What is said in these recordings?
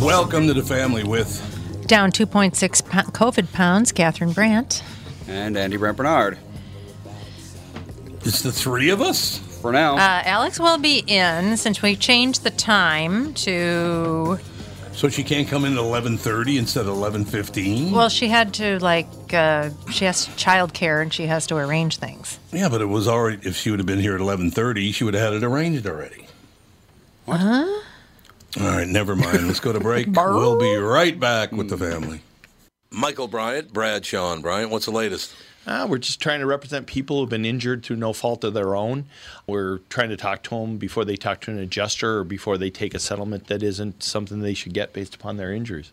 Welcome to the family with Down 2.6 po- COVID pounds, Catherine Brandt. and Andy Brent Barnard. it's the three of us. For now, Uh, Alex will be in since we changed the time to. So she can't come in at eleven thirty instead of eleven fifteen. Well, she had to, like, uh, she has childcare and she has to arrange things. yeah, but it was already. If she would have been here at eleven thirty, she would have had it arranged already. What? All right, never mind. Let's go to break. we'll be right back with the family. Michael Bryant, Brad Sean Bryant. What's the latest? Uh, we're just trying to represent people who've been injured through no fault of their own. We're trying to talk to them before they talk to an adjuster or before they take a settlement that isn't something they should get based upon their injuries.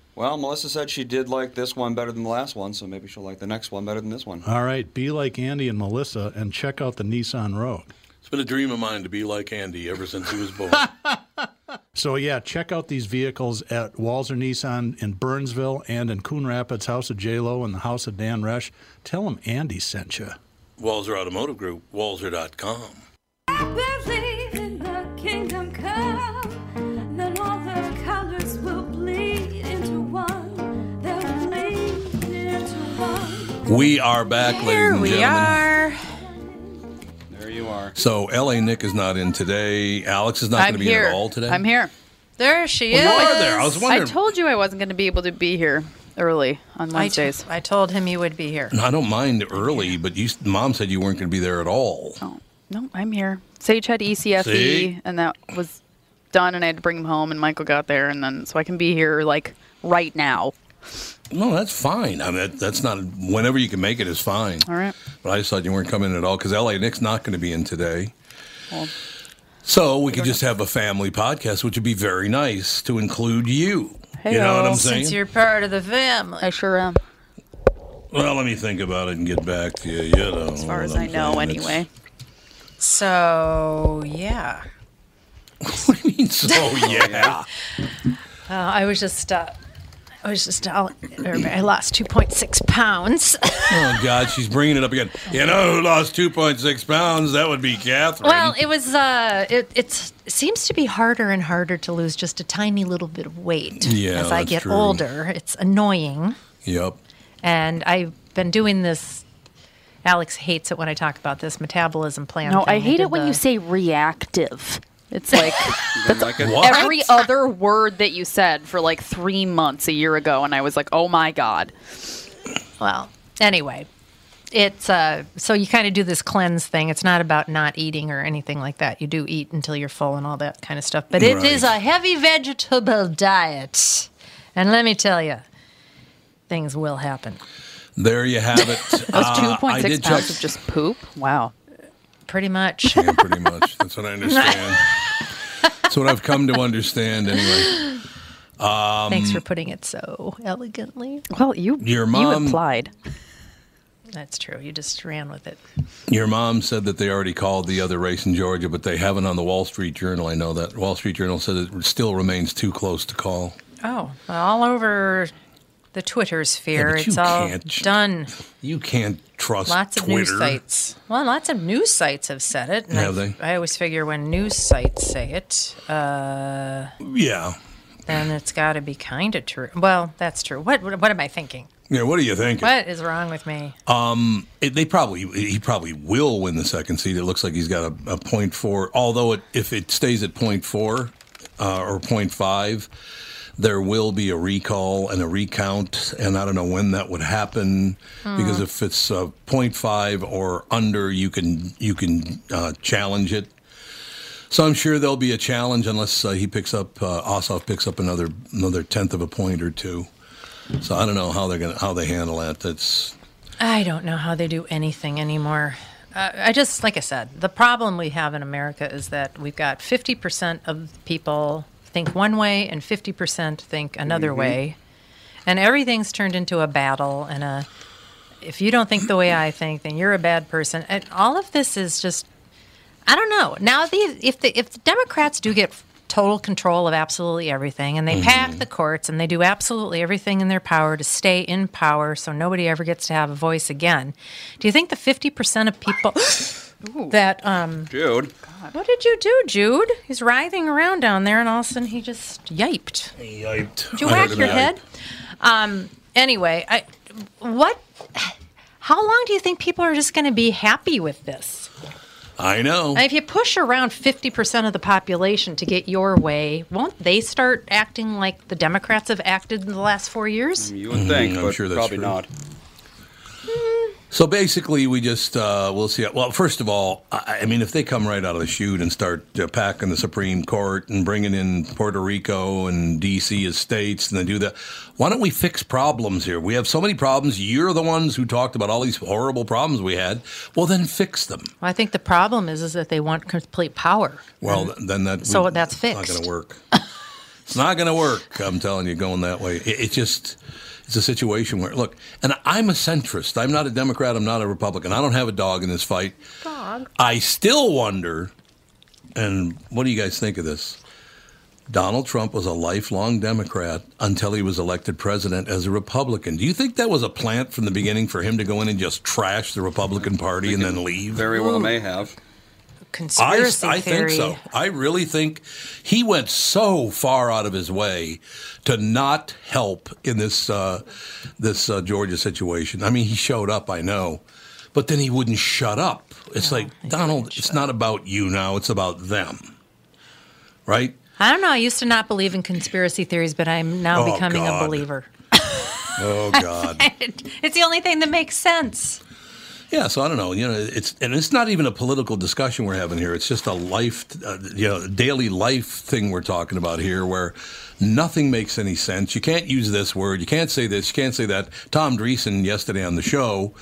Well, Melissa said she did like this one better than the last one, so maybe she'll like the next one better than this one. All right, be like Andy and Melissa and check out the Nissan Rogue. It's been a dream of mine to be like Andy ever since he was born. So yeah, check out these vehicles at Walser Nissan in Burnsville and in Coon Rapids, House of J Lo and the House of Dan Resch. Tell them Andy sent you. Walser Automotive Group, Walser.com. believe in the kingdom come, We are back, ladies Here and we gentlemen. are. There you are. So LA Nick is not in today. Alex is not going to be here. in at all today. I'm here. There she Well, is. you are there. I was wondering. I told you I wasn't going to be able to be here early on I t- Wednesdays. I told him you would be here. I don't mind early, but you, mom said you weren't going to be there at all. oh, no, I'm here. Sage had ECFE, See? and that was done, and I had to bring him home, and Michael got there, and then so I can be here like right now. No, that's fine. I mean, that, that's not. Whenever you can make it is fine. All right. But I just thought you weren't coming at all because LA Nick's not going to be in today. Well, So we could just have a family podcast, which would be very nice to include you. You know what I'm saying? Since you're part of the family. I sure am, Well, let me think about it and get back to you. You know, as far as I I'm know, saying. It's- anyway. So, yeah. What do you mean? So yeah. Uh, I was just, uh, I was just all, I lost 2.6 pounds. Oh God, she's bringing it up again. You know who lost 2.6 pounds? That would be Catherine. well, it was. Uh, it it's, it seems to be harder and harder to lose just a tiny little bit of weight Yeah, as I get true. older. It's annoying, yep. and I've been doing this. Alex hates it when I talk about this metabolism plan. No, thing. I hate did it when the- you say reactive. It's like Didn't like it? What? every other word that you said for like three months a year ago, and I was like, oh my god. Well, anyway, it's uh, so you kind of do this cleanse thing. It's not about not eating or anything like that. You do eat until you're full and all that kind of stuff. But it is Right. a heavy vegetable diet, and let me tell you, things will happen. There you have it. That was Uh, I 2.6 did pounds check- of just poop. Wow. Pretty much. Yeah, pretty much. That's what I understand. That's what I've come to understand anyway. Thanks for putting it so elegantly. Well, you Your you mom- implied. That's true. You just ran with it. Your mom said that they already called the other race in Georgia, but they haven't on the Wall Street Journal. I know that. Wall Street Journal said it still remains too close to call. Oh, all over the Twitter sphere. but it's all done. You can't trust Lots of Twitter. news sites. Well, lots of news sites have said it. Have I, they? I always figure when news sites say it, uh, Yeah. then it's got to be kind of true. Well, that's true. What, what what am I thinking? Yeah. What do you think? What is wrong with me? It, they probably he probably will win the second seed. It looks like he's got a, a point four. Although it, if it stays at point four uh, or point five, there will be a recall and a recount, and I don't know when that would happen because if it's uh, point five or under, you can you can uh, challenge it. So I'm sure there'll be a challenge unless uh, he picks up uh, Ossoff picks up another another tenth of a point or two. So I don't know how they're gonna how they handle that. That's I don't know how they do anything anymore. Uh, I just, like I said, the problem we have in America is that we've got 50% of people think one way and 50% think another mm-hmm. way. And everything's turned into a battle and a, if you don't think the way I think, then you're a bad person. And all of this is just, I don't know. Now, the, if, the, if the Democrats do get total control of absolutely everything and they mm-hmm. pack the courts and they do absolutely everything in their power to stay in power so nobody ever gets to have a voice again, do you think the 50% of people that, um, Jude. what did you do, Jude? He's writhing around down there and all of a sudden he just yiped. yiped. Did you I whack your him head? Um, anyway, I, what? How long do you think people are just going to be happy with this? I know. If you push around 50% of the population to get your way, won't they start acting like the Democrats have acted in the last four years? You would think, Mm, I'm but sure that's probably true. not. So basically, we just uh, we'll see. Well, first of all, I, I mean, if they come right out of the chute and start uh, packing the Supreme Court and bringing in Puerto Rico and D.C. as states, and they do that, why don't we fix problems here? We have so many problems. You're the ones who talked about all these horrible problems we had. Well, then fix them. Well, I think the problem is is that they want complete power. Well, th- then that So would- that's it's Not going to work. it's not going to work. I'm telling you, going that way. It, it just it's a situation where look, and I'm a centrist. I'm not a Democrat. I'm not a Republican. I don't have a dog in this fight. Dog. I still wonder, and what do you guys think of this? Donald Trump was a lifelong Democrat until he was elected president as a Republican. Do you think that was a plant from the beginning for him to go in and just trash the Republican Party and then leave? Very well may have. I, Conspiracy I think theory. so. I really think he went so far out of his way to not help in this uh, this uh, Georgia situation. I mean, he showed up, I know, but then he wouldn't shut up. It's like Donald. It's not about you now. It's about them, right? I don't know. I used to not believe in conspiracy theories, but I'm now Oh, becoming God. a believer. Oh God. it's the only thing that makes sense. Yeah, so I don't know. You know, it's and it's not even a political discussion we're having here. It's just a life, uh, you know, daily life thing we're talking about here, where nothing makes any sense. You can't use this word. You can't say this. You can't say that. Tom Dreesen yesterday on the show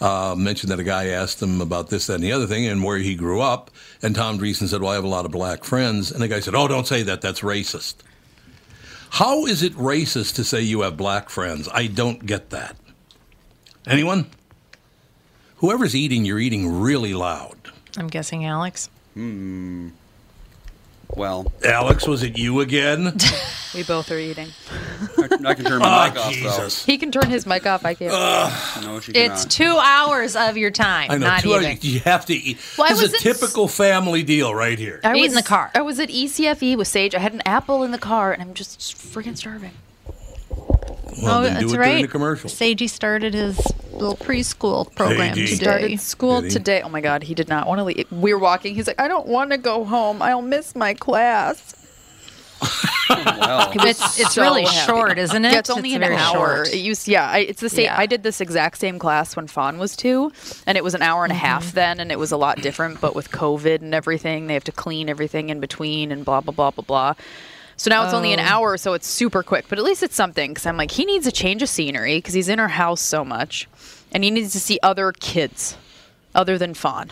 uh, mentioned that a guy asked him about this, that, and the other thing, and where he grew up. And Tom Dreesen said, "Well, I have a lot of black friends." And the guy said, "Oh, don't say that. That's racist." How is it racist to say you have black friends? I don't get that. Anyone? Whoever's eating, you're eating really loud. I'm guessing Alex. Hmm. Well, Alex, was it you again? We both are eating. I, I can turn my Oh, mic off Jesus. He can turn his mic off. I can't. though. No, she It's cannot. two hours of your time, I know. not two even. hours- you have to eat. Well, I this is a was in- typical family deal right here. I Eat was in the car. I was at E ECFE with Sage. I had an apple in the car, and I'm just freaking starving. Well, oh, then do that's it right. during the commercial. Sagey started his little preschool program Sagey. today. Started school today. Oh my God, he did not want to leave. We were walking. He's like, I don't want to go home. I'll miss my class. Well, It's it's so really happy. short, isn't it? Yeah, it's only an hour. short. It used, yeah, I, it's the same. Yeah. I did this exact same class when Fawn was two, and it was an hour and a Mm-hmm. half then, and it was a lot different. But with COVID and everything, they have to clean everything in between and blah blah blah blah blah. So now it's only an Oh. hour, so it's super quick. But at least it's something because I'm like, he needs a change of scenery because he's in our house so much, and he needs to see other kids, other than Fawn.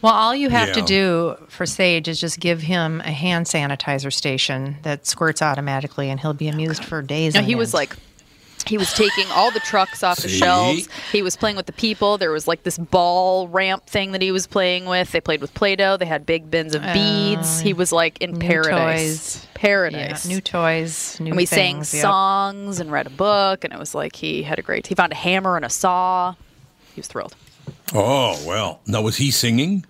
Well, all you have to do for Sage is just give him a hand sanitizer station that squirts automatically, and he'll be amused for days. No, on he was like, he was taking all the trucks off the See? shelves. He was playing with the people. There was like this ball ramp thing that he was playing with. They played with Play-Doh. They had big bins of beads. He oh, was like in Oh, new paradise. toys. yeah, Paradise. new toys, new and we sang yep. songs and read a book, and it was like he had a great. He found a hammer and a saw. He was thrilled. Oh well. Now was he singing?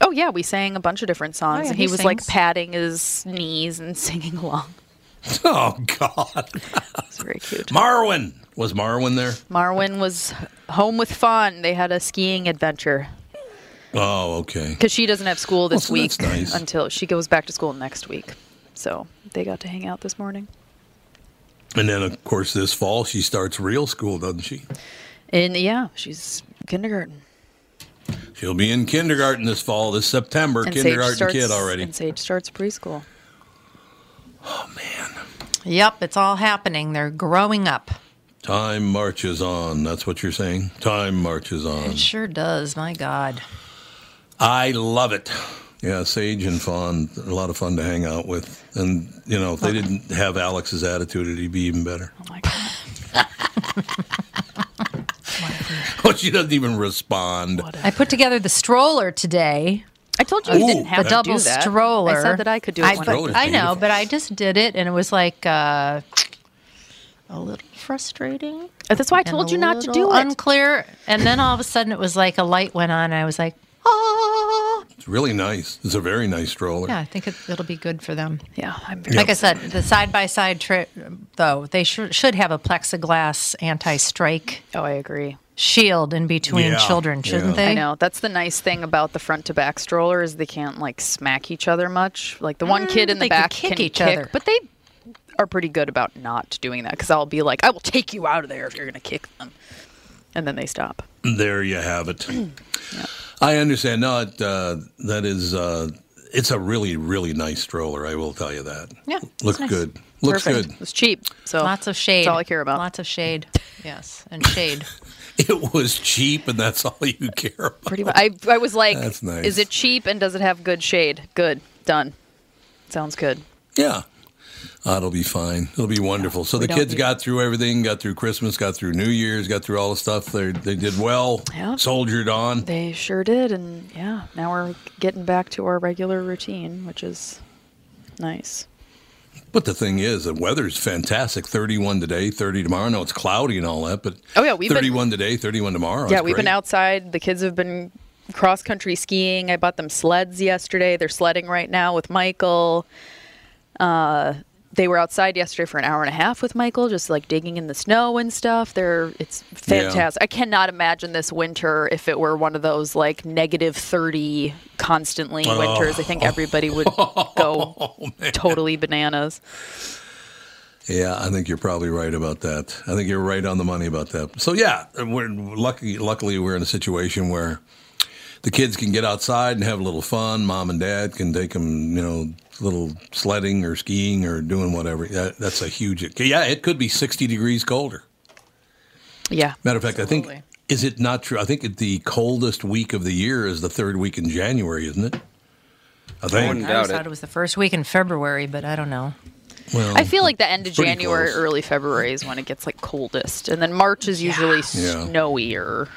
Oh yeah, we sang a bunch of different songs, oh, yeah, and he, he was like patting his knees and singing along. Oh God. It was very cute. Marwin was Marwin there? Marwin was home with fun. They had a skiing adventure. Oh, okay. because she doesn't have school this Well, so week that's nice. until she goes back to school next week. So they got to hang out this morning. And then of course this fall she starts real school, doesn't she? And yeah, she's kindergarten. She'll be in kindergarten this fall, this September. And kindergarten starts, kid already. And Sage starts preschool. Oh, Yep, it's all happening. They're growing up. Time marches on. That's what you're saying. Time marches on. It sure does. My God. I love it. Yeah, Sage and Fawn, a lot of fun to hang out with. And, you know, if they didn't have Alex's attitude, it'd be even better. Oh my god. Oh, she doesn't even respond. I put together the stroller today. I told you you didn't have the to double do that. stroller. I said that I could do it. I, one but- I know, but I just did it, and it was like uh, a little frustrating. That's why I told you not to little do it. Unclear, and then all of a sudden it was like a light went on, and I was like, oh, It's really nice. It's a very nice stroller. yeah, I think it, it'll be good for them. yeah, I'm very Like I said, the side by side trip, though, they should should have a plexiglass anti strike Oh, I agree. shield in between Yeah, children, shouldn't yeah. they? I know. That's the nice thing about the front to back stroller is they can't like smack each other much. Like the one kid in the Mm, they could back kick can each kick, other. but they are pretty good about not doing that because I'll be like, I will take you out of there if you're going to kick them, and then they stop. There you have it. I understand. No, it, uh, that is, uh, it's a really, really nice stroller. I will tell you that. Yeah, Looks nice. good. Looks Perfect. good. It's cheap, so Lots of shade. That's all I care about. Lots of shade. Yes, and shade. It was cheap, and that's all you care about. Pretty much. I I was like, That's nice. is it cheap and does it have good shade? Good, done. Sounds good. Yeah. Uh, it'll be fine. It'll be wonderful. So the kids got through everything, got through Christmas, got through New Year's, got through all the stuff. They they did well. Yeah. Soldiered on. They sure did, and yeah, now we're getting back to our regular routine, which is nice. But the thing is, the weather's fantastic. 31 today, 30 tomorrow. I know it's cloudy and all that, but Oh, yeah, we've been- 31 today, 31 tomorrow. yeah, we've been outside. The kids have been cross country skiing. I bought them sleds yesterday. They're sledding right now with Michael. Uh, they were outside yesterday for an hour and a half with Michael, just like digging in the snow and stuff. They're it's fantastic. I cannot imagine this winter if it were one of those like negative thirty constantly oh. winters. I think everybody would go Oh, totally bananas. Yeah, I think you're probably right about that. I think you're right on the money about that. So yeah, we're lucky. Luckily, we're in a situation where the kids can get outside and have a little fun. Mom and dad can take them, you know, little sledding or skiing or doing whatever. That, that's a huge. Yeah, it could be 60 degrees colder. Yeah. Matter of fact, I think is it not true? I think it, the coldest week of the year is the third week in January, isn't it? I think. wouldn't I doubt thought it. it was the first week in February, but I don't know. Well, I feel like the end of January, close. early February is when it gets like coldest, and then March is usually Yeah. snowier.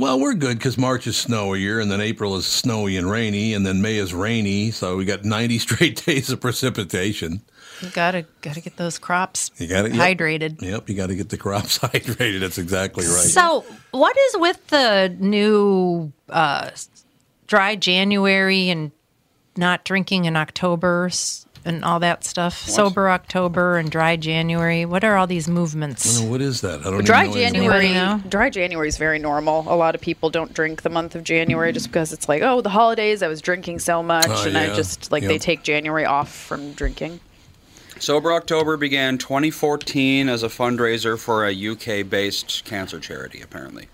Well, we're good because March is snowier, and then April is snowy and rainy, and then May is rainy. So we got 90 straight days of precipitation. You gotta gotta get those crops You got it hydrated. Yep, you got to get the crops hydrated. That's exactly right. So, what is with the new uh, dry January and not drinking in October s- and all that stuff? Sober October and dry January. What are all these movements? Oh, what is that? I don't Dry even know. January. Anybody know? Dry January is very normal. A lot of people don't drink the month of January just because it's like, oh, the holidays. I was drinking so much, Oh, and I just like they take January off from drinking. Sober October began 2014 as a fundraiser for a UK-based cancer charity. Apparently,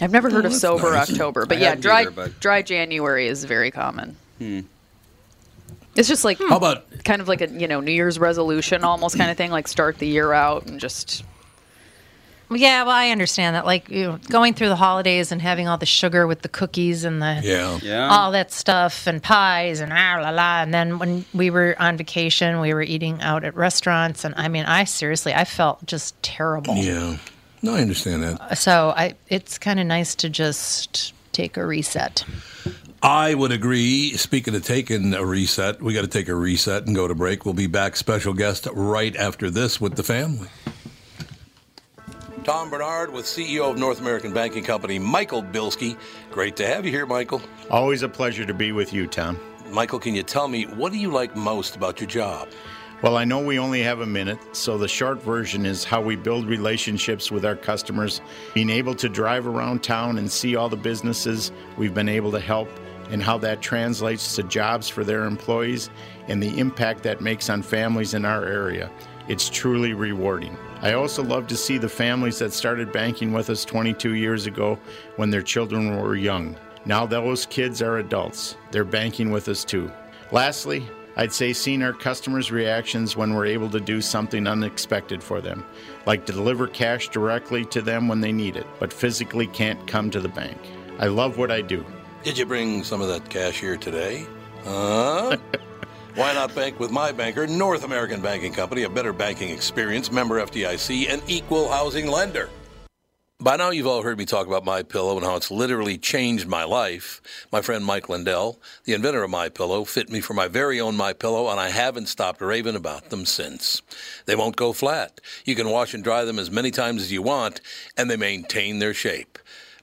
I've never heard of sober nice. October, but I yeah, dry either, but- dry January is very common. Hmm. It's just like How about kind of like a you know New Year's resolution almost kind of thing, like start the year out and just yeah, well, I understand that. Like you know, going through the holidays and having all the sugar with the cookies and the yeah? yeah. all that stuff and pies and ah la la. And then when we were on vacation, we were eating out at restaurants, and I mean, I seriously, I felt just terrible. Yeah. No, I understand that. So I, it's kind of nice to just take a reset. I would agree. Speaking of taking a reset, we got to take a reset and go to break. We'll be back, special guest, right after this with the family. Tom Barnard with CEO of North American Banking Company, Michael Bilski. Great to have you here, Michael. Always a pleasure to be with you, Tom. Michael, can you tell me what do you like most about your job? Well, I know we only have a minute, so the short version is how we build relationships with our customers, being able to drive around town and see all the businesses we've been able to help, and how that translates to jobs for their employees and the impact that makes on families in our area. It's truly rewarding. I also love to see the families that started banking with us 22 years ago when their children were young. Now those kids are adults. They're banking with us too. Lastly, I'd say seeing our customers' reactions when we're able to do something unexpected for them, like deliver cash directly to them when they need it, but physically can't come to the bank. I love what I do. Did you bring some of that cash here today? Huh? Why not bank with my banker, North American Banking Company, a better banking experience, member FDIC, and equal housing lender? By now, you've all heard me talk about My Pillow and how it's literally changed my life. My friend Mike Lindell, the inventor of My Pillow, fit me for my very own My Pillow, and I haven't stopped raving about them since. They won't go flat. You can wash and dry them as many times as you want, and they maintain their shape.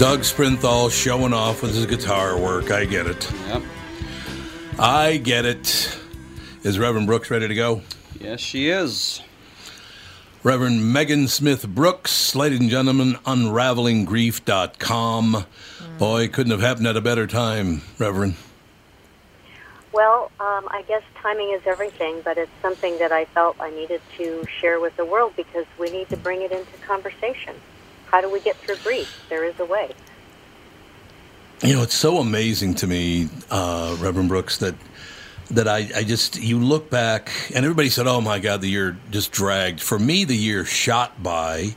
Doug Sprinthal showing off with his guitar work. I get it. Yep. I get it. Is Reverend Brooks ready to go? Yes, she is. Reverend Megan Smith Brooks, ladies and gentlemen, unravelinggrief.com. Boy, couldn't have happened at a better time, Reverend. Well, um, I guess timing is everything, but it's something that I felt I needed to share with the world because we need to bring it into conversation. How do we get through grief? There is a way. You know, it's so amazing to me, uh, Reverend Brooks, that that I, I just you look back and everybody said, "Oh my God, the year just dragged." For me, the year shot by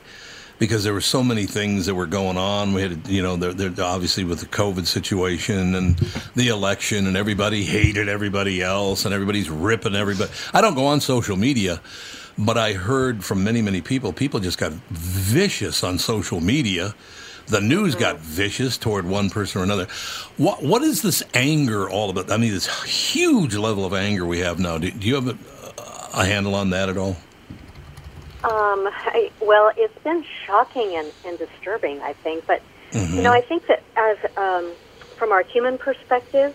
because there were so many things that were going on. We had, you know, there, there, obviously with the COVID situation and the election, and everybody hated everybody else, and everybody's ripping everybody. I don't go on social media, but I heard from many, many people. People just got vicious on social media. The news got vicious toward one person or another. What what is this anger all about? I mean, this huge level of anger we have now. Do, do you have a, a handle on that at all? Um, I, well, it's been shocking and, and disturbing, I think. But Mm-hmm. you know, I think that as um, from our human perspective,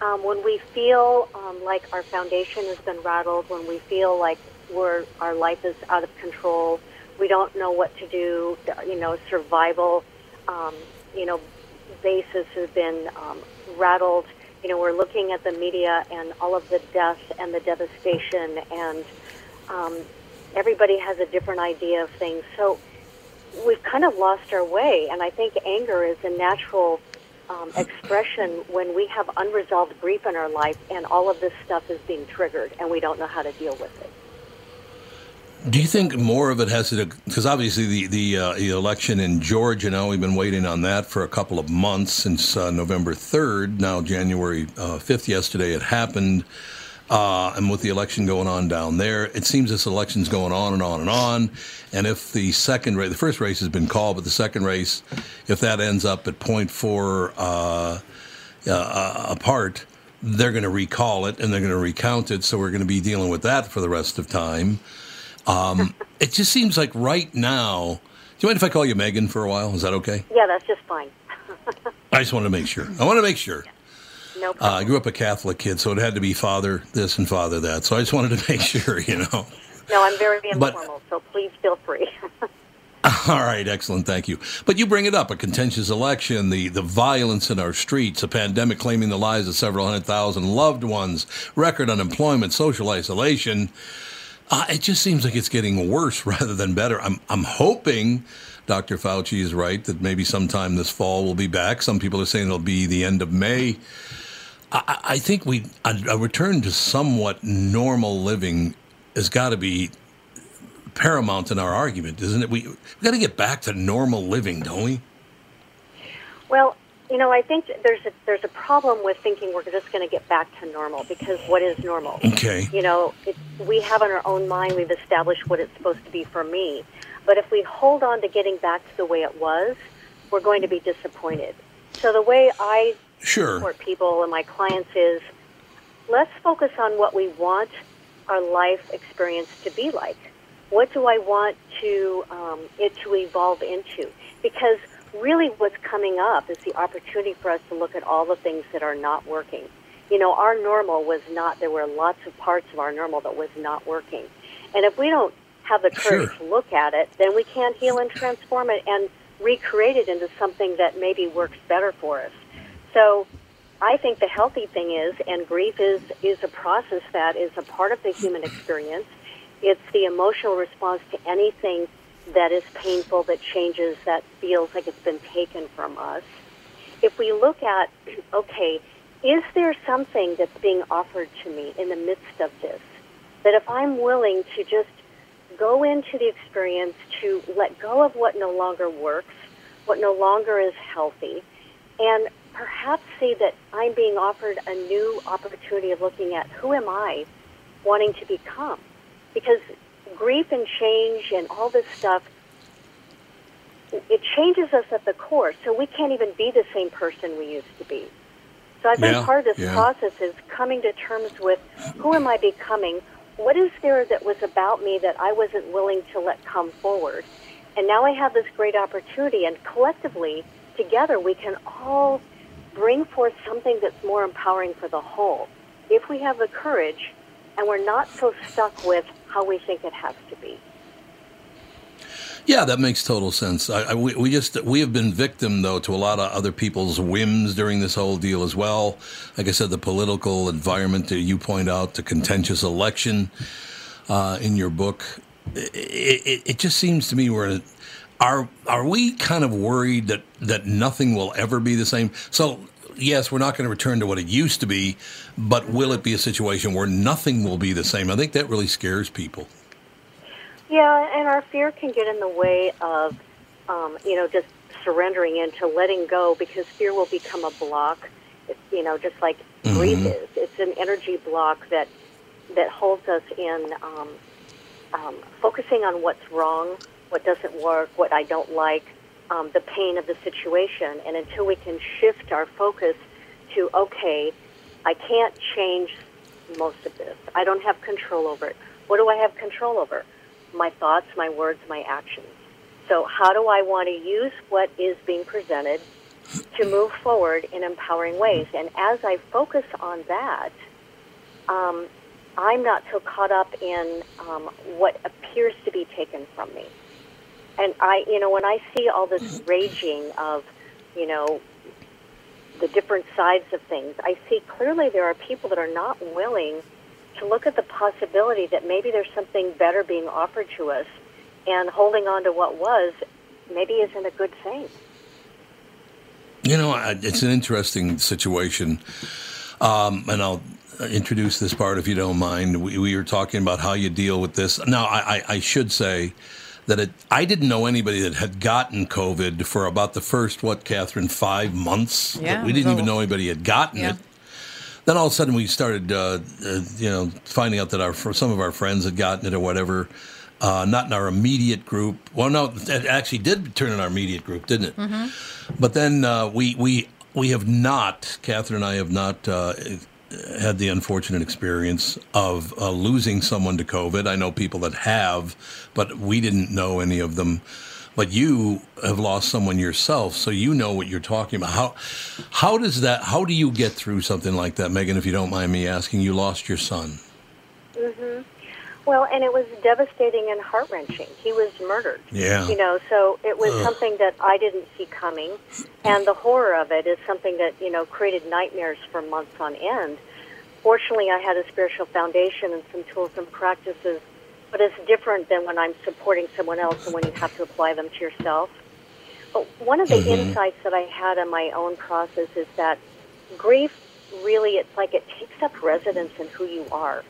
um, when we feel um, like our foundation has been rattled, when we feel like we're our life is out of control, we don't know what to do. You know, survival, um, you know, bases has been um, rattled. You know, we're looking at the media and all of the death and the devastation, and um, everybody has a different idea of things. So we've kind of lost our way, and I think anger is a natural um, expression when we have unresolved grief in our life, and all of this stuff is being triggered, and we don't know how to deal with it. Do you think more of it has to do because obviously the the, uh, the election in Georgia now we've been waiting on that for a couple of months since uh, November third. Now January uh, fifth. yesterday it happened, uh, and with the election going on down there, it seems this election's going on and on and on. And if the second race, the first race has been called, but the second race, if that ends up at point four uh, apart, they're going to recall it and they're going to recount it. So we're going to be dealing with that for the rest of time. Um, it just seems like right now. Do you mind if I call you Megan for a while? Is that okay? Yeah, that's just fine. I just wanted to make sure. I want to make sure. No Uh. I grew up a Catholic kid, so it had to be father this and father that. So I just wanted to make sure, you know. no, I'm very but- informal, so please feel free. All right, excellent, thank you. But you bring it up a contentious election, the, the violence in our streets, a pandemic claiming the lives of several hundred thousand loved ones, record unemployment, social isolation. Uh, it just seems like it's getting worse rather than better. I'm, I'm hoping Dr. Fauci is right that maybe sometime this fall we'll be back. Some people are saying it'll be the end of May. I, I think we a, a return to somewhat normal living has got to be paramount in our argument, isn't it? We we got to get back to normal living, don't we? Well, you know, I think there's a there's a problem with thinking we're just going to get back to normal because what is normal? Okay. You know, it, we have in our own mind we've established what it's supposed to be for me, but if we hold on to getting back to the way it was, we're going to be disappointed. So the way I Sure. support people and my clients is let's focus on what we want our life experience to be like. What do I want to um, it to evolve into? Because really, what's coming up is the opportunity for us to look at all the things that are not working. You know, our normal was not. There were lots of parts of our normal that was not working, and if we don't have the courage Sure. to look at it, then we can't heal and transform it and recreate it into something that maybe works better for us. So I think the healthy thing is, and grief is, is a process that is a part of the human experience. It's the emotional response to anything that is painful, that changes, that feels like it's been taken from us. If we look at, okay, is there something that's being offered to me in the midst of this? That if I'm willing to just go into the experience to let go of what no longer works, what no longer is healthy, and perhaps see that I'm being offered a new opportunity of looking at who am I wanting to become. Because grief and change and all this stuff, it changes us at the core, so we can't even be the same person we used to be. So I think Yeah, part of this yeah. process is coming to terms with who am I becoming? What is there that was about me that I wasn't willing to let come forward? And now I have this great opportunity, and collectively, together, we can all bring forth something that's more empowering for the whole. If we have the courage and we're not so stuck with how we think it has to be. Yeah, that makes total sense. I, I, we, just we have been victim though to a lot of other people's whims during this whole deal as well. Like I said, the political environment that you point out, the contentious election uh, in your book. It, it, it just seems to me we're are are we kind of worried that that nothing will ever be the same? So yes, we're not going to return to what it used to be, but will it be a situation where nothing will be the same? I think that really scares people. Yeah, and our fear can get in the way of, um, you know, just surrendering into letting go because fear will become a block. It's, you know, just like grief Mhm. is. It's an energy block that that holds us in um, um, focusing on what's wrong, what doesn't work, what I don't like, um, the pain of the situation. And until we can shift our focus to, okay, I can't change most of this. I don't have control over it. What do I have control over? My thoughts, my words, my actions. So, how do I want to use what is being presented to move forward in empowering ways? And as I focus on that, um, I'm not so caught up in um, what appears to be taken from me. And I, you know, when I see all this raging of, you know, the different sides of things, I see clearly there are people that are not willing to look at the possibility that maybe there's something better being offered to us, and holding on to what was maybe isn't a good thing. You know, it's an interesting situation, um, and I'll introduce this part if you don't mind. We, we were talking about how you deal with this. Now, I, I, I should say that it, I didn't know anybody that had gotten COVID for about the first, what, Catherine, five months. Yeah, we didn't even know anybody had gotten Yeah. it. Then all of a sudden we started, uh, uh, you know, finding out that our some of our friends had gotten it or whatever. Uh, not in our immediate group. Well, no, it actually did turn in our immediate group, didn't it? Mm-hmm. But then uh, we we we have not. Catherine and I have not uh, had the unfortunate experience of uh, losing someone to COVID. I know people that have, but we didn't know any of them. But you have lost someone yourself, so you know what you're talking about. How how does that? How do you get through something like that, Megan? If you don't mind me asking, you lost your son. hmm Well, and it was devastating and heart wrenching. He was murdered. Yeah. You know, so it was Ugh. something that I didn't see coming, and the horror of it is something that you know created nightmares for months on end. Fortunately, I had a spiritual foundation and some tools and practices, but it's different than when I'm supporting someone else and when you have to apply them to yourself. But one of the Mhm. insights that I had in my own process is that grief really, it's like it takes up residence in who you are.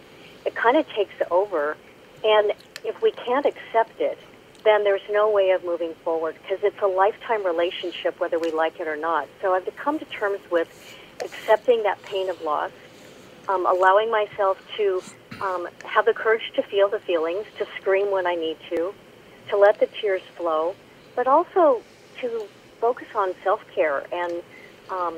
It kind of takes over, and if we can't accept it, then there's no way of moving forward because it's a lifetime relationship, whether we like it or not. So I've come to terms with accepting that pain of loss, um, allowing myself to um, have the courage to feel the feelings, to scream when I need to, to let the tears flow, but also to focus on self care and um,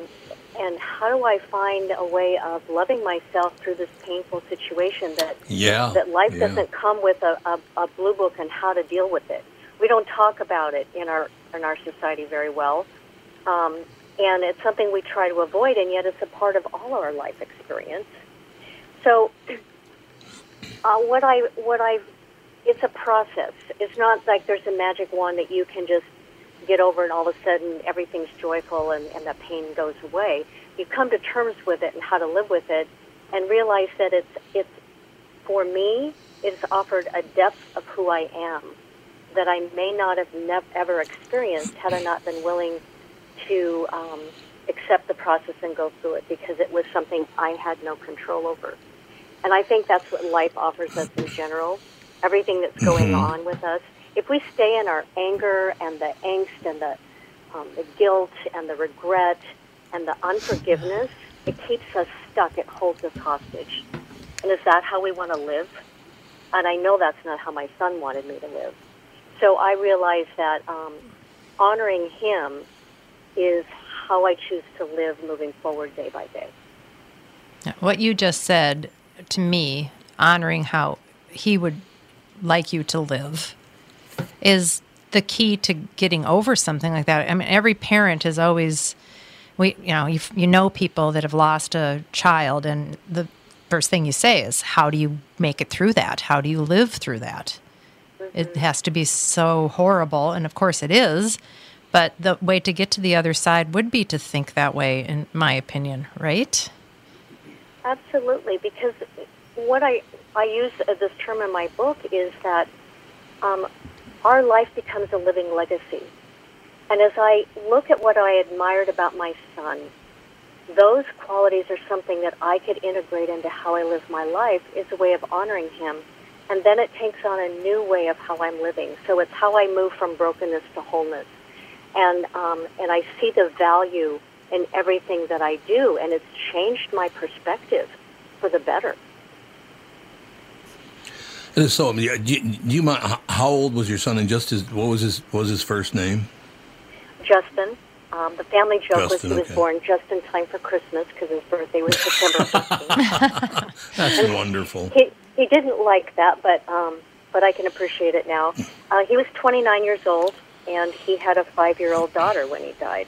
and how do I find a way of loving myself through this painful situation that Yeah, that life yeah. doesn't come with a, a, a blue book and how to deal with it. We don't talk about it in our in our society very well, um, and it's something we try to avoid, and yet it's a part of all our life experience. So, uh, what I what I it's a process. It's not like there's a magic wand that you can just get over and all of a sudden everything's joyful and, and that pain goes away. You come to terms with it and how to live with it and realize that it's it's for me it's offered a depth of who I am that I may not have nev- ever experienced had I not been willing to um, accept the process and go through it because it was something I had no control over. And I think that's what life offers us in general. Everything that's going Mhm. on with us. If we stay in our anger and the angst and the, um, the guilt and the regret and the unforgiveness, it keeps us stuck. It holds us hostage. And is that how we want to live? And I know that's not how my son wanted me to live. So I realized that um, honoring him is how I choose to live moving forward day by day. What you just said to me, honoring how he would like you to live, is the key to getting over something like that. I mean, every parent is always, we, you know, you, you know people that have lost a child, and the first thing you say is, how do you make it through that? How do you live through that? It has to be so horrible, and of course it is. But the way to get to the other side would be to think that way, in my opinion, right? Absolutely, because what I I use uh, this term in my book is that um, our life becomes a living legacy. And as I look at what I admired about my son, those qualities are something that I could integrate into how I live my life is a way of honoring him. And then it takes on a new way of how I'm living. So it's how I move from brokenness to wholeness. And, um, and I see the value in everything that I do, and it's changed my perspective for the better. Is so. Do you, do you mind? How old was your son? And just his what was his what was his first name? Justin, um, the family joke was Justin, he was okay. born just in time for Christmas because his birthday was September 15th. That's wonderful. He, he didn't like that, but um, but I can appreciate it now. Uh, he was 29 years old, and he had a five-year-old daughter when he died.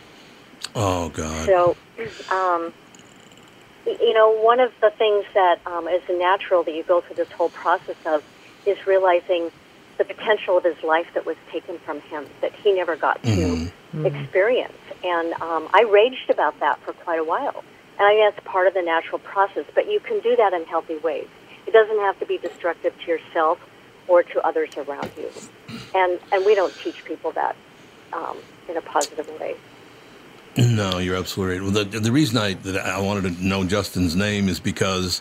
Oh God. So, um, you know, one of the things that um, is natural that you go through this whole process of is realizing the potential of his life that was taken from him that he never got to experience. And um, I raged about that for quite a while. And I think that's part of the natural process. But you can do that in healthy ways. It doesn't have to be destructive to yourself or to others around you. And and we don't teach people that um, in a positive way. No, you're absolutely right. Well, the, the reason I that I wanted to know Justin's name is because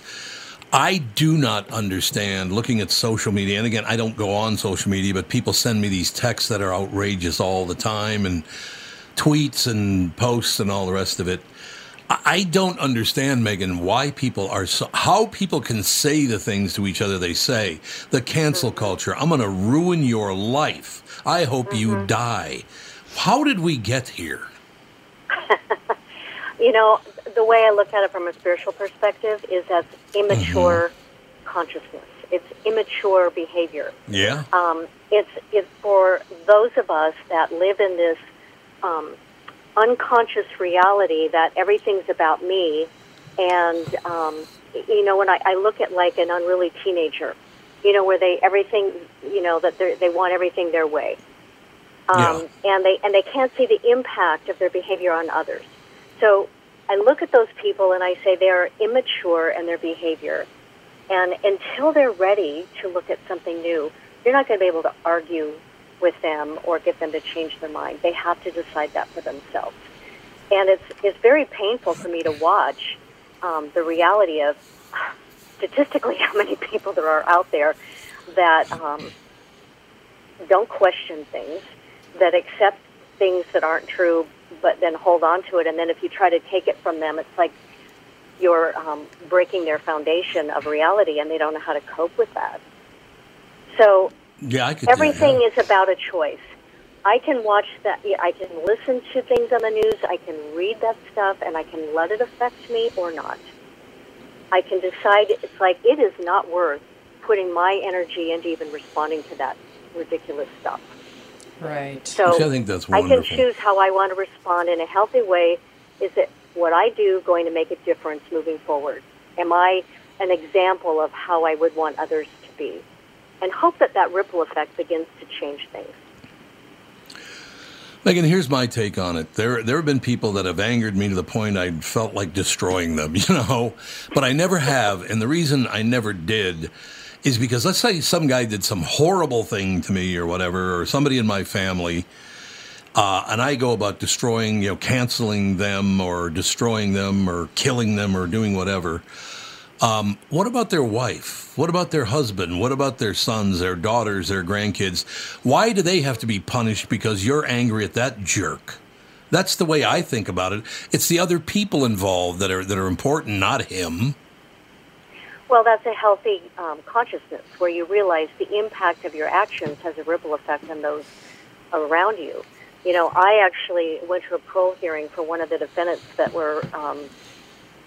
I do not understand looking at social media. And again, I don't go on social media, but people send me these texts that are outrageous all the time, and tweets and posts and all the rest of it. I don't understand, Megan, why people are so, how people can say the things to each other they say. The cancel mm-hmm. culture. I'm going to ruin your life. I hope you mm-hmm. die. How did we get here? You know, the way I look at it from a spiritual perspective is as immature consciousness. It's immature behavior. Yeah. Um, it's it's for those of us that live in this um, unconscious reality that everything's about me, and um, you know, when I, I look at like an unruly teenager, you know, where they everything, you know, that they they want everything their way, um, and they and they can't see the impact of their behavior on others. So I look at those people and I say they are immature in their behavior. And until they're ready to look at something new, you're not going to be able to argue with them or get them to change their mind. They have to decide that for themselves. And it's, it's very painful for me to watch um, the reality of statistically how many people there are out there that um, don't question things, that accept things that aren't true, but then hold on to it. And then if you try to take it from them, it's like you're um, breaking their foundation of reality, and they don't know how to cope with that. So Yeah, I could. do that, everything is about a choice. I can watch that. I can listen to things on the news. I can read that stuff, and I can let it affect me or not. I can decide. It's like it is not worth putting my energy into even responding to that ridiculous stuff. Right. So See, I think that's I can choose how I want to respond in a healthy way. Is it what I do going to make a difference moving forward? Am I an example of how I would want others to be? And hope that that ripple effect begins to change things. Megan, here's my take on it. There, there have been people that have angered me to the point I felt like destroying them, you know, but I never have. And the reason I never did is because let's say some guy did some horrible thing to me or whatever, or somebody in my family, uh, and I go about destroying, you know, canceling them or destroying them or killing them or doing whatever. Um, what about their wife? What about their husband? What about their sons, their daughters, their grandkids? Why do they have to be punished because you're angry at that jerk? That's the way I think about it. It's the other people involved that are that are important, not him. Well, that's a healthy um, consciousness where you realize the impact of your actions has a ripple effect on those around you. You know, I actually went to a parole hearing for one of the defendants that were um,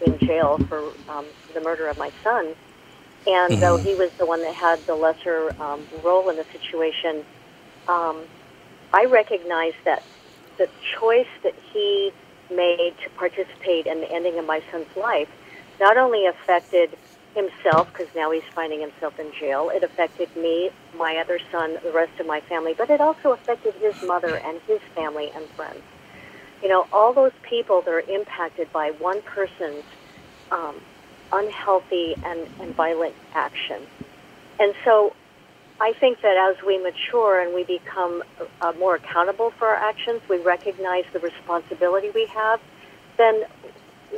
in jail for um, the murder of my son. And though he was the one that had the lesser um, role in the situation, um, I recognize that the choice that he made to participate in the ending of my son's life not only affected himself, because now he's finding himself in jail, it affected me, my other son, the rest of my family, but it also affected his mother and his family and friends. You know, all those people that are impacted by one person's um, unhealthy and, and violent action. And so I think that as we mature and we become uh, more accountable for our actions, we recognize the responsibility we have, then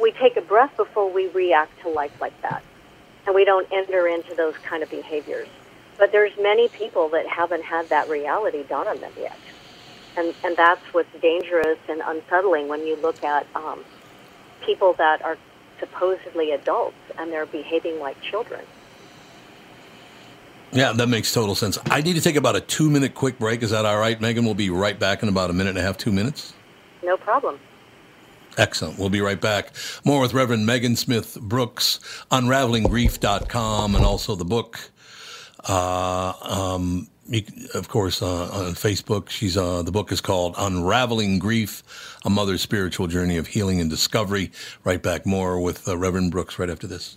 we take a breath before we react to life like that. And we don't enter into those kind of behaviors. But there's many people that haven't had that reality dawn on them yet. And, and that's what's dangerous and unsettling when you look at um, people that are supposedly adults and they're behaving like children. Yeah, that makes total sense. I need to take about a two minute quick break. Is that all right, Megan? We'll be right back in about a minute and a half, two minutes. No problem. Excellent. We'll be right back. More with Reverend Megan Smith Brooks, unravelinggrief.com, and also the book Uh, um, you, of course, uh, on Facebook, she's uh, the book is called "Unraveling Grief: A Mother's Spiritual Journey of Healing and Discovery." Right back more with uh, Reverend Brooks right after this.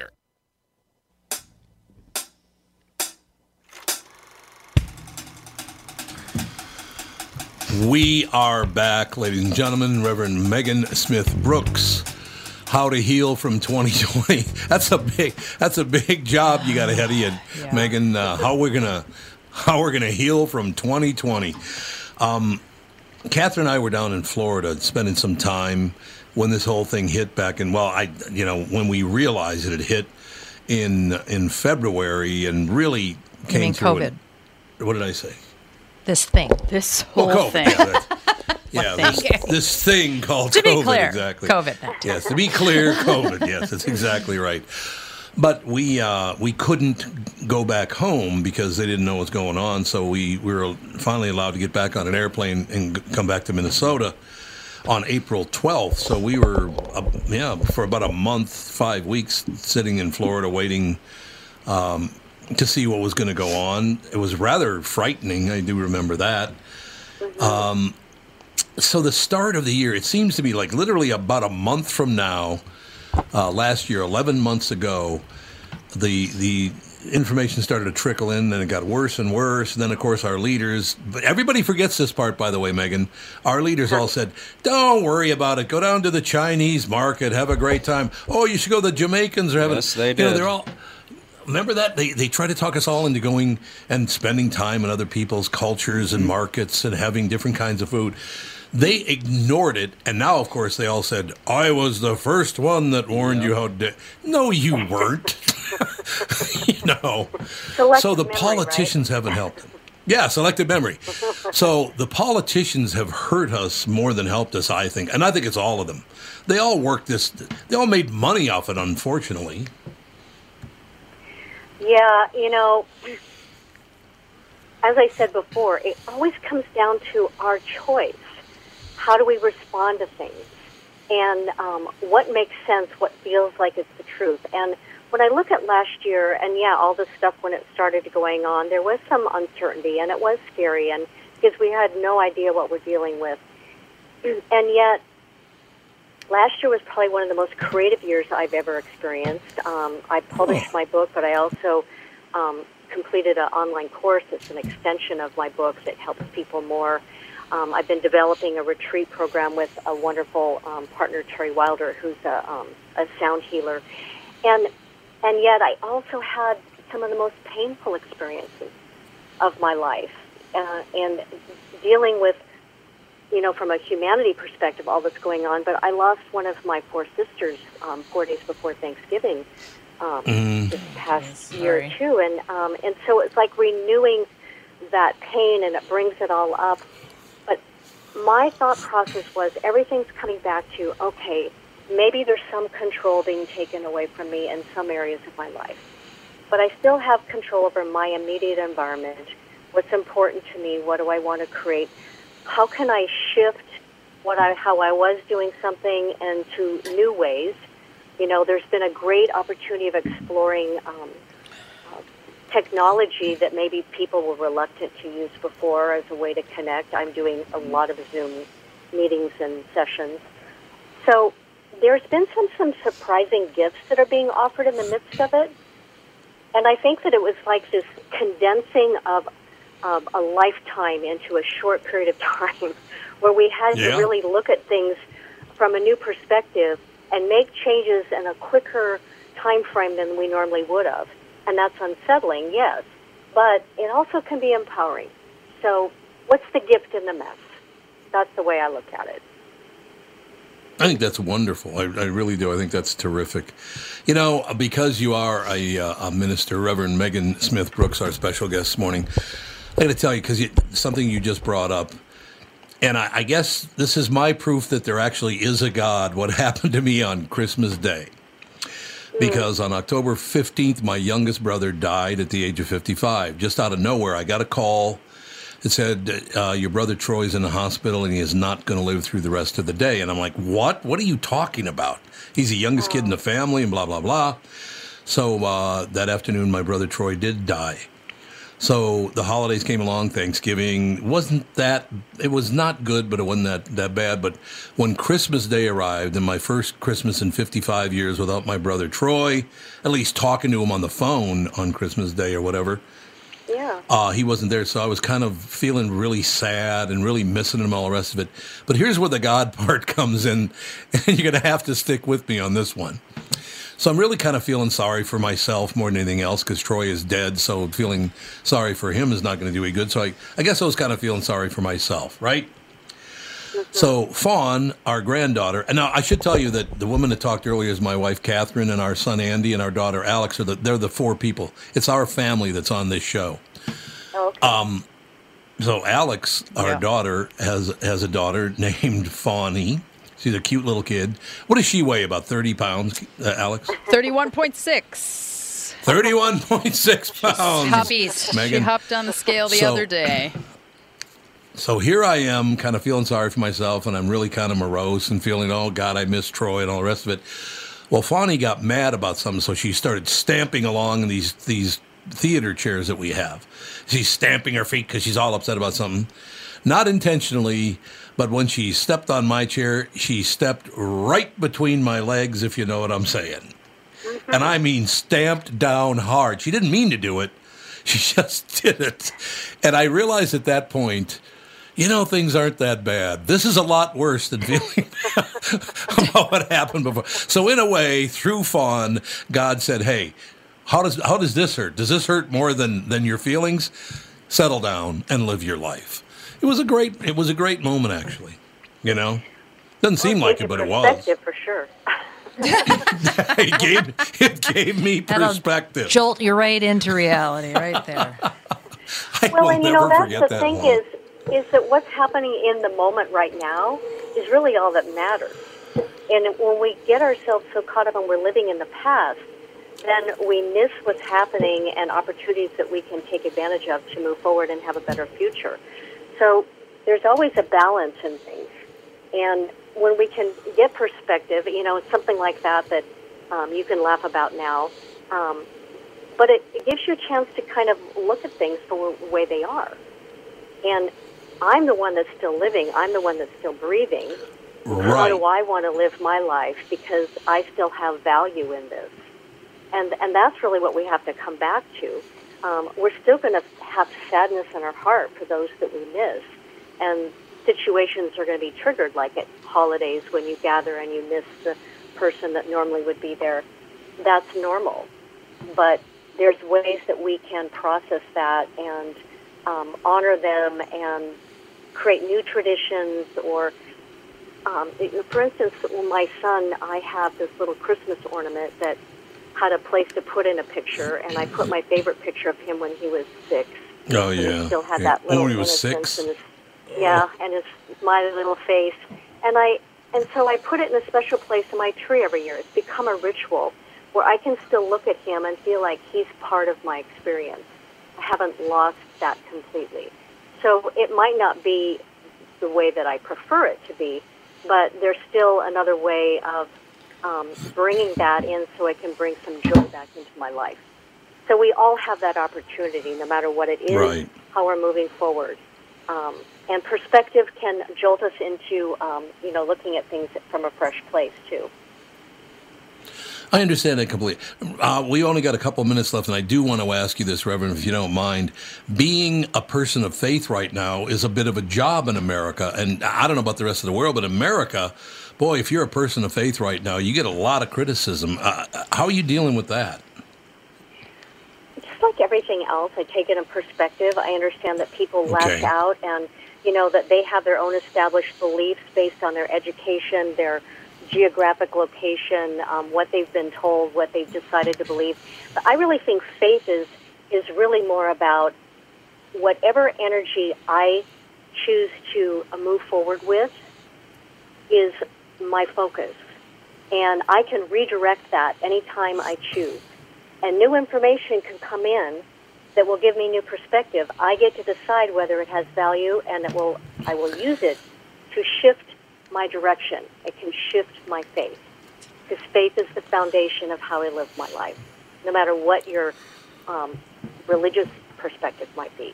We are back, ladies and gentlemen. Reverend Megan Smith Brooks. How to heal from 2020. That's a big. That's a big job you got ahead of you, Megan. Uh, how we're gonna how we're gonna heal from 2020. Um, Catherine and I were down in Florida spending some time when this whole thing hit back in. Well, I you know when we realized it had hit in in February and really came through. COVID? it- what did I say? This thing. This Well, whole COVID, thing. yeah, that- yeah, this, thing? this thing called To be COVID. clear, exactly. COVID-19. Yes, to be clear, COVID. Yes, that's exactly right. But we uh, we couldn't go back home because they didn't know what's going on. So we, we were finally allowed to get back on an airplane and come back to Minnesota on April 12th. So we were uh, yeah for about a month, five weeks, sitting in Florida waiting um, to see what was going to go on. It was rather frightening. I do remember that. Um, so the start of the year, it seems to be like literally about a month from now, uh, last year, 11 months ago, the the information started to trickle in, and it got worse and worse. And then, of course, our leaders. But everybody forgets this part, by the way, Megan. Our leaders all said, "Don't worry about it. Go down to the Chinese market, have a great time. Oh, you should go. The Jamaicans are having. Yes, they You know, they're all." Remember that they they try to talk us all into going and spending time in other people's cultures and mm-hmm. markets and having different kinds of food. They ignored it, and now, of course, they all said, "I was the first one that warned you how." Da-. No, you weren't. you know. Selective so the memory, politicians haven't helped them. Yeah, selective memory. So the politicians have hurt us more than helped us, I think, and I think it's all of them. They all worked this. They all made money off it, unfortunately. Yeah, you know, as I said before, it always comes down to our choice. How do we respond to things? And um, what makes sense, what feels like it's the truth. And when I look at last year, and yeah, all this stuff when it started going on, there was some uncertainty and it was scary, and because we had no idea what we're dealing with. And yet, last year was probably one of the most creative years I've ever experienced. Um, I published my book, but I also um, completed an online course. It's an extension of my book that helps people more. Um, I've been developing a retreat program with a wonderful um, partner, Terry Wilder, who's a, um, a sound healer, and and yet I also had some of the most painful experiences of my life, uh, and dealing with you know, from a humanity perspective, all that's going on. But I lost one of my four sisters um, four days before Thanksgiving um, Mm. this past year or two, and um, and so it's like renewing that pain, and it brings it all up. But my thought process was everything's coming back to okay, maybe there's some control being taken away from me in some areas of my life, but I still have control over my immediate environment. What's important to me? What do I want to create? How can I shift what I how I was doing something into new ways? You know, there's been a great opportunity of exploring um, technology that maybe people were reluctant to use before as a way to connect. I'm doing a lot of Zoom meetings and sessions. So there's been some some surprising gifts that are being offered in the midst of it. And I think that it was like this condensing of, of a lifetime into a short period of time where we had Yeah. to really look at things from a new perspective and make changes in a quicker time frame than we normally would have. And that's unsettling, yes, but it also can be empowering. So, what's the gift in the mess? That's the way I look at it. I think that's wonderful. I, I really do. I think that's terrific. You know, because you are a, uh, a minister, Reverend Megan Smith Brooks, our special guest this morning, I got to tell you because something you just brought up, and I, I guess this is my proof that there actually is a God. What happened to me on Christmas Day? Because on October 15th, my youngest brother died at the age of 55. Just out of nowhere, I got a call. It said, uh, Your brother Troy's in the hospital and he is not going to live through the rest of the day. And I'm like, What? What are you talking about? He's the youngest kid in the family and blah, blah, blah. So uh, that afternoon, my brother Troy did die. So the holidays came along. Thanksgiving wasn't that. It was not good, but it wasn't that that bad. But when Christmas Day arrived, and my first Christmas in 55 years without my brother Troy, at least talking to him on the phone on Christmas Day or whatever, Yeah. uh, he wasn't there. So I was kind of feeling really sad and really missing him, all the rest of it. But here's where the God part comes in, and you're going to have to stick with me on this one. So I'm really kind of feeling sorry for myself more than anything else because Troy is dead. So feeling sorry for him is not going to do any good. So I, I guess I was kind of feeling sorry for myself, right? So Fawn, our granddaughter, and now I should tell you that the woman that talked earlier is my wife Catherine, and our son Andy, and our daughter Alex are the they're the four people. It's our family that's on this show. Um, so Alex, our Yeah. daughter, has has a daughter named Fawny. She's a cute little kid. What does she weigh? About thirty pounds, uh, Alex. 31.6. Thirty-one point six pounds. Puppies. She Megan. hopped on the scale the So- other day. So here I am, kind of feeling sorry for myself, and I'm really kind of morose and feeling, oh God, I miss Troy and all the rest of it. Well, Fawny got mad about something, so she started stamping along in these these theater chairs that we have. She's stamping her feet because she's all upset about something, not intentionally, but when she stepped on my chair, she stepped right between my legs, if you know what I'm saying. Mm-hmm. And I mean stamped down hard. She didn't mean to do it. She just did it. And I realized at that point, you know, things aren't that bad. This is a lot worse than feeling about what happened before. So, in a way, through Fawn, God said, "Hey, how does how does this hurt? Does this hurt more than than your feelings? Settle down and live your life." It was a great it was a great moment, actually. You know, doesn't seem like it, but it was. Perspective for sure. it gave it gave me That'll perspective. Jolt you right into reality, right there. I well, will and you know that's the that thing moment. is, is that what's happening in the moment right now is really all that matters. And when we get ourselves so caught up and we're living in the past, then we miss what's happening and opportunities that we can take advantage of to move forward and have a better future. So there's always a balance in things. And when we can get perspective, you know, it's something like that that um, you can laugh about now. Um, but it, it gives you a chance to kind of look at things for the way they are. And I'm the one that's still living. I'm the one that's still breathing. How do I want to live my life? Because I still have value in this. And, and that's really what we have to come back to. Um, we're still going to have sadness in our heart for those that we miss. And situations are going to be triggered, like at holidays when you gather and you miss the person that normally would be there. That's normal. But there's ways that we can process that and um, honor them and create new traditions or um, for instance, my son, I have this little Christmas ornament that had a place to put in a picture, and I put my favorite picture of him when he was six. Oh yeah. he still had Yeah. that little oh, he was six. and his yeah, and his smiley little face. And I and so I put it in a special place in my tree every year. It's become a ritual where I can still look at him and feel like he's part of my experience. I haven't lost that completely. So it might not be the way that I prefer it to be, but there's still another way of um, bringing that in so I can bring some joy back into my life. So we all have that opportunity, no matter what it is, Right. how we're moving forward. Um, and perspective can jolt us into, um, you know, looking at things from a fresh place too. I understand that completely. Uh, we only got a couple minutes left, and I do want to ask you this, Reverend, if you don't mind. Being a person of faith right now is a bit of a job in America, and I don't know about the rest of the world, but America, boy, if you're a person of faith right now, you get a lot of criticism. Uh, how are you dealing with that? just like everything else, I take it in perspective. I understand that people lash out and, you know, that they have their own established beliefs based on their education, their geographic location, um, what they've been told, what they've decided to believe. But I really think faith is, is really more about whatever energy I choose to move forward with is my focus. And I can redirect that anytime I choose and new information can come in that will give me new perspective. I get to decide whether it has value, and it will. I will use it to shift my direction. It can shift my faith, because faith is the foundation of how I live my life, no matter what your um, religious perspective might be.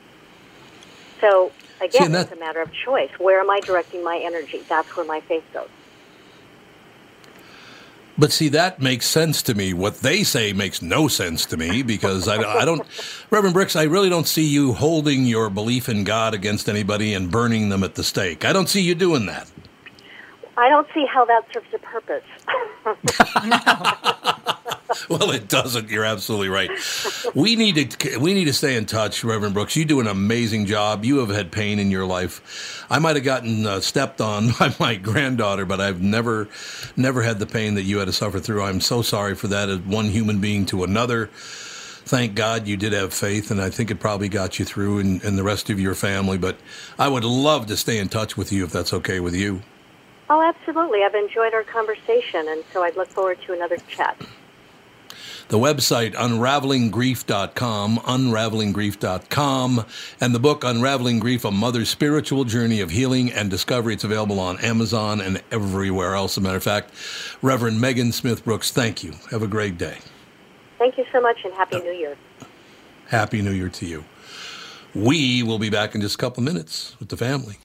So See, again, it's a matter of choice. Where am I directing my energy? That's where my faith goes. But see, that makes sense to me. What they say makes no sense to me because I, I don't, Reverend Brooks, I really don't see you holding your belief in God against anybody and burning them at the stake. I don't see you doing that. I don't see how that serves a purpose. Well, it doesn't. You're absolutely right. We need to we need to stay in touch, Reverend Brooks. You do an amazing job. You have had pain in your life. I might have gotten uh, stepped on by my granddaughter, but I've never never had the pain that you had to suffer through. I'm so sorry for that as one human being to another. Thank God you did have faith, and I think it probably got you through and, and the rest of your family. But I would love to stay in touch with you if that's okay with you. Oh, absolutely. I've enjoyed our conversation, and so I'd look forward to another chat. The website unravelinggrief.com unravelinggrief.com and the book unraveling grief a mother's spiritual journey of healing and discovery. It's available on amazon and everywhere else. As a matter of fact reverend megan smith brooks thank you. Have a great day. Thank you so much, and Happy uh, New Year. happy new year to you. We will be back in just a couple minutes with the family